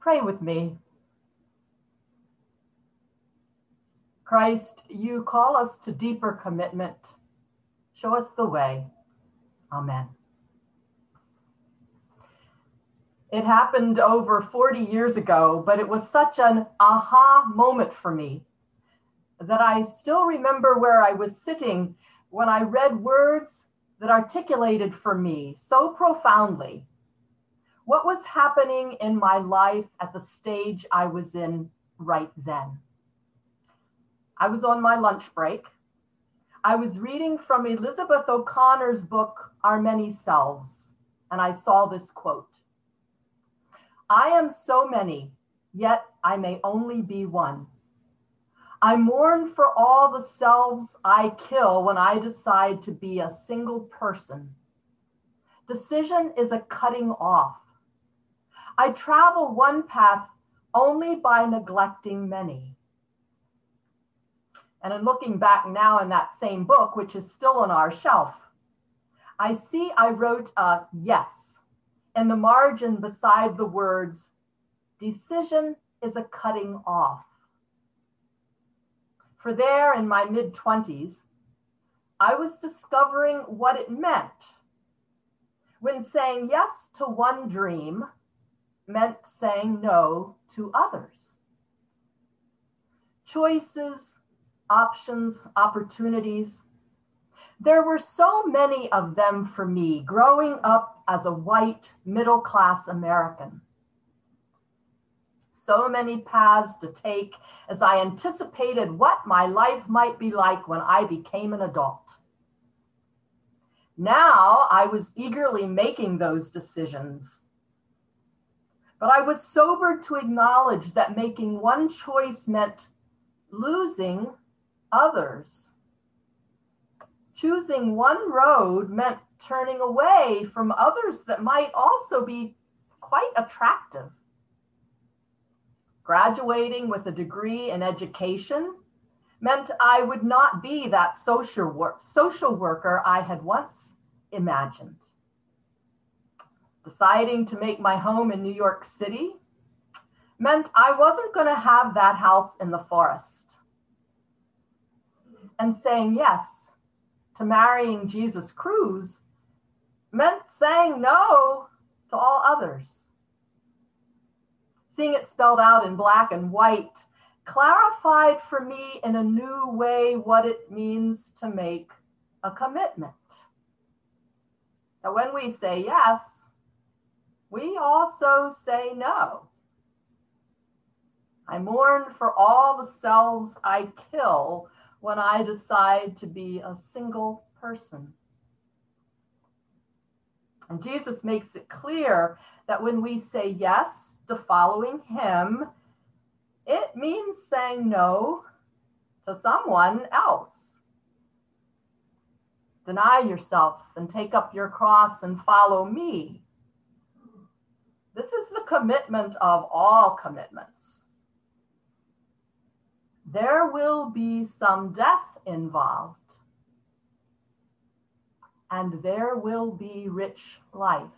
Pray with me. Christ, you call us to deeper commitment. Show us the way. Amen. It happened over 40 years ago, but it was such an aha moment for me that I still remember where I was sitting when I read words that articulated for me so profoundly what was happening in my life at the stage I was in right then. I was on my lunch break. I was reading from Elizabeth O'Connor's book, Our Many Selves, and I saw this quote I am so many, yet I may only be one. I mourn for all the selves I kill when I decide to be a single person. Decision is a cutting off. I travel one path only by neglecting many. And in looking back now in that same book, which is still on our shelf, I see I wrote a yes in the margin beside the words, decision is a cutting off. For there in my mid 20s, I was discovering what it meant when saying yes to one dream meant saying no to others. Choices, options, opportunities. There were so many of them for me growing up as a white middle class American so many paths to take as I anticipated what my life might be like when I became an adult. Now I was eagerly making those decisions. But I was sober to acknowledge that making one choice meant losing others. Choosing one road meant turning away from others that might also be quite attractive graduating with a degree in education meant I would not be that social, social worker I had once imagined. Deciding to make my home in New York City meant I wasn't going to have that house in the forest. And saying yes to marrying Jesus Cruz meant saying no to all others seeing it spelled out in black and white, clarified for me in a new way what it means to make a commitment. That when we say yes, we also say no. I mourn for all the selves I kill when I decide to be a single person. And Jesus makes it clear that when we say yes, to following him, it means saying no to someone else. Deny yourself and take up your cross and follow me. This is the commitment of all commitments. There will be some death involved, and there will be rich life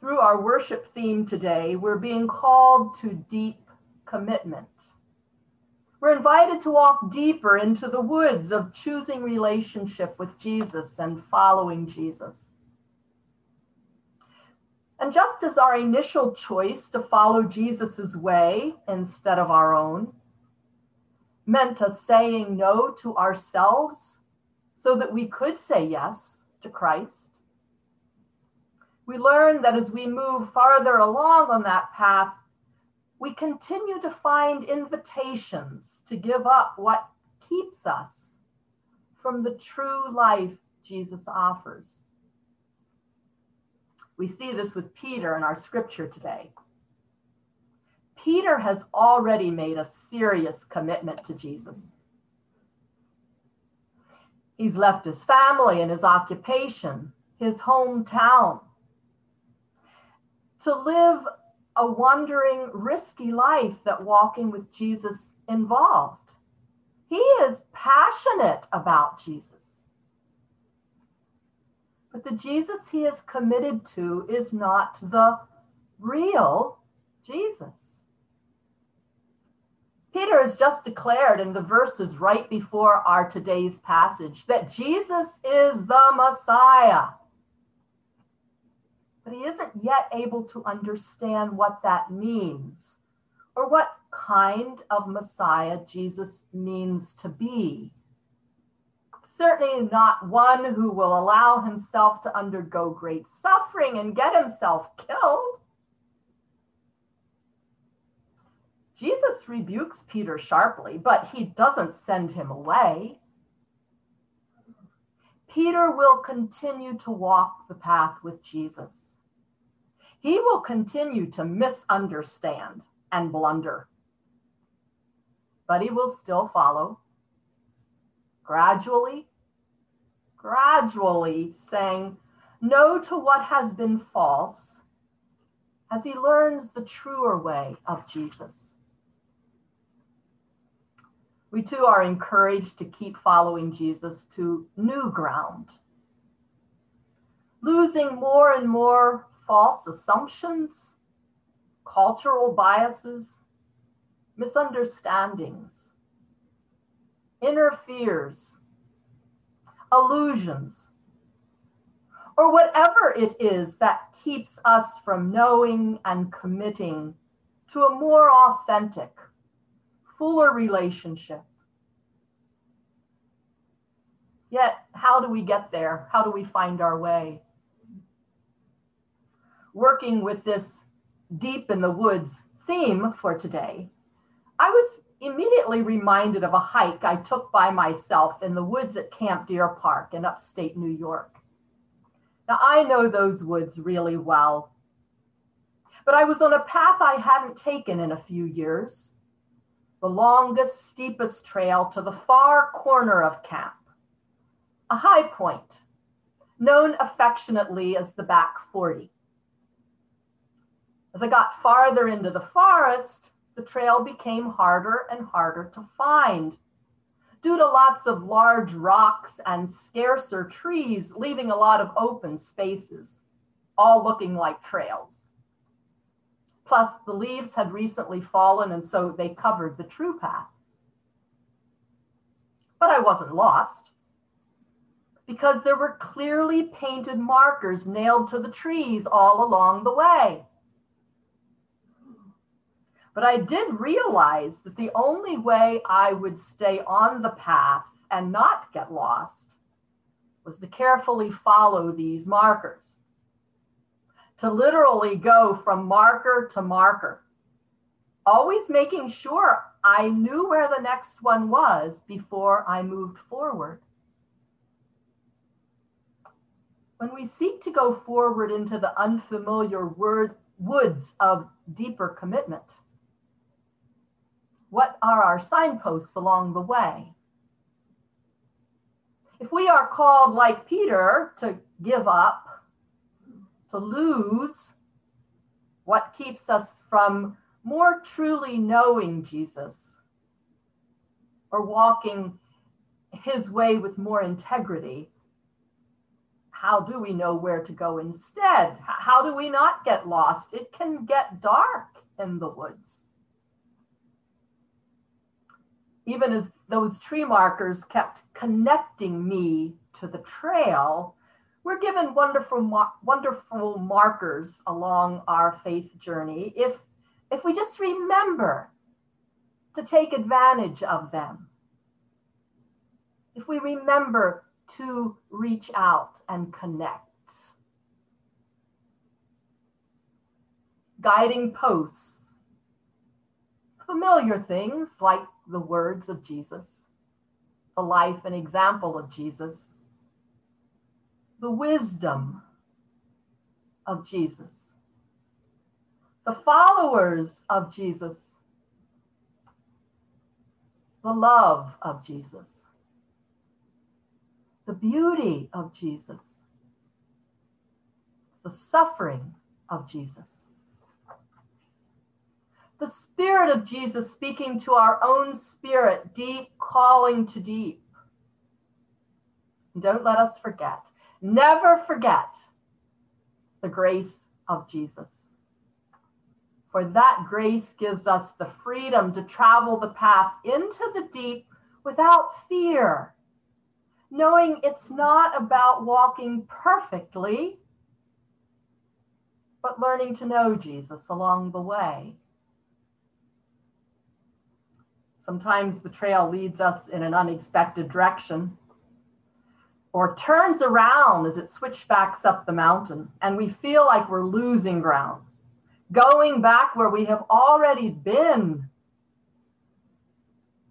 through our worship theme today, we're being called to deep commitment. We're invited to walk deeper into the woods of choosing relationship with Jesus and following Jesus. And just as our initial choice to follow Jesus' way instead of our own meant us saying no to ourselves so that we could say yes to Christ, we learn that as we move farther along on that path, we continue to find invitations to give up what keeps us from the true life Jesus offers. We see this with Peter in our scripture today. Peter has already made a serious commitment to Jesus. He's left his family and his occupation, his hometown, to live a wandering, risky life that walking with Jesus involved. He is passionate about Jesus. But the Jesus he is committed to is not the real Jesus. Peter has just declared in the verses right before our today's passage that Jesus is the Messiah. But he isn't yet able to understand what that means or what kind of Messiah Jesus means to be. Certainly not one who will allow himself to undergo great suffering and get himself killed. Jesus rebukes Peter sharply, but he doesn't send him away. Peter will continue to walk the path with Jesus. He will continue to misunderstand and blunder, but he will still follow gradually, gradually saying no to what has been false as he learns the truer way of Jesus. We too are encouraged to keep following Jesus to new ground, losing more and more false assumptions, cultural biases, misunderstandings, inner fears, illusions, or whatever it is that keeps us from knowing and committing to a more authentic, fuller relationship. Yet, how do we get there? How do we find our way? Working with this deep in the woods theme for today, I was immediately reminded of a hike I took by myself in the woods at Camp Deer Park in upstate New York. Now, I know those woods really well, but I was on a path I hadn't taken in a few years the longest, steepest trail to the far corner of camp, a high point known affectionately as the back 40. As I got farther into the forest, the trail became harder and harder to find due to lots of large rocks and scarcer trees, leaving a lot of open spaces, all looking like trails. Plus, the leaves had recently fallen, and so they covered the true path. But I wasn't lost because there were clearly painted markers nailed to the trees all along the way. But I did realize that the only way I would stay on the path and not get lost was to carefully follow these markers to literally go from marker to marker, always making sure I knew where the next one was before I moved forward. When we seek to go forward into the unfamiliar word, woods of deeper commitment, what are our signposts along the way? If we are called, like Peter, to give up, to lose what keeps us from more truly knowing Jesus or walking his way with more integrity, how do we know where to go instead? How do we not get lost? It can get dark in the woods. Even as those tree markers kept connecting me to the trail, we're given wonderful, wonderful markers along our faith journey if, if we just remember to take advantage of them. If we remember to reach out and connect. Guiding posts, familiar things like the words of Jesus, the life and example of Jesus the wisdom of Jesus. The followers of Jesus, the love of Jesus, the beauty of Jesus, the suffering of Jesus. The Spirit of Jesus speaking to our own spirit, deep calling to deep. don't let us forget Never forget the grace of Jesus. For that grace gives us the freedom to travel the path into the deep without fear, knowing it's not about walking perfectly, but learning to know Jesus along the way. Sometimes the trail leads us in an unexpected direction or turns around as it switchbacks up the mountain, and we feel like we're losing ground, going back where we have already been.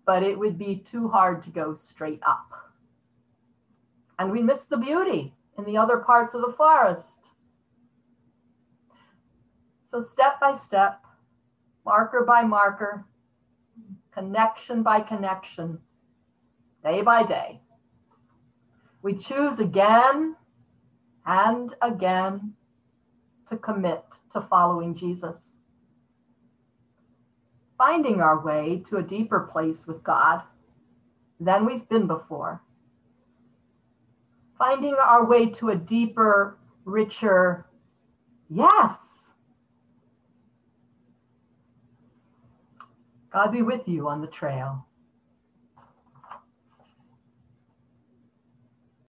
But it would be too hard to go straight up. And we miss the beauty in the other parts of the forest. So, step by step, marker by marker, connection by connection, day by day, we choose again and again to commit to following Jesus, finding our way to a deeper place with God than we've been before, finding our way to a deeper, richer yes. God be with you on the trail.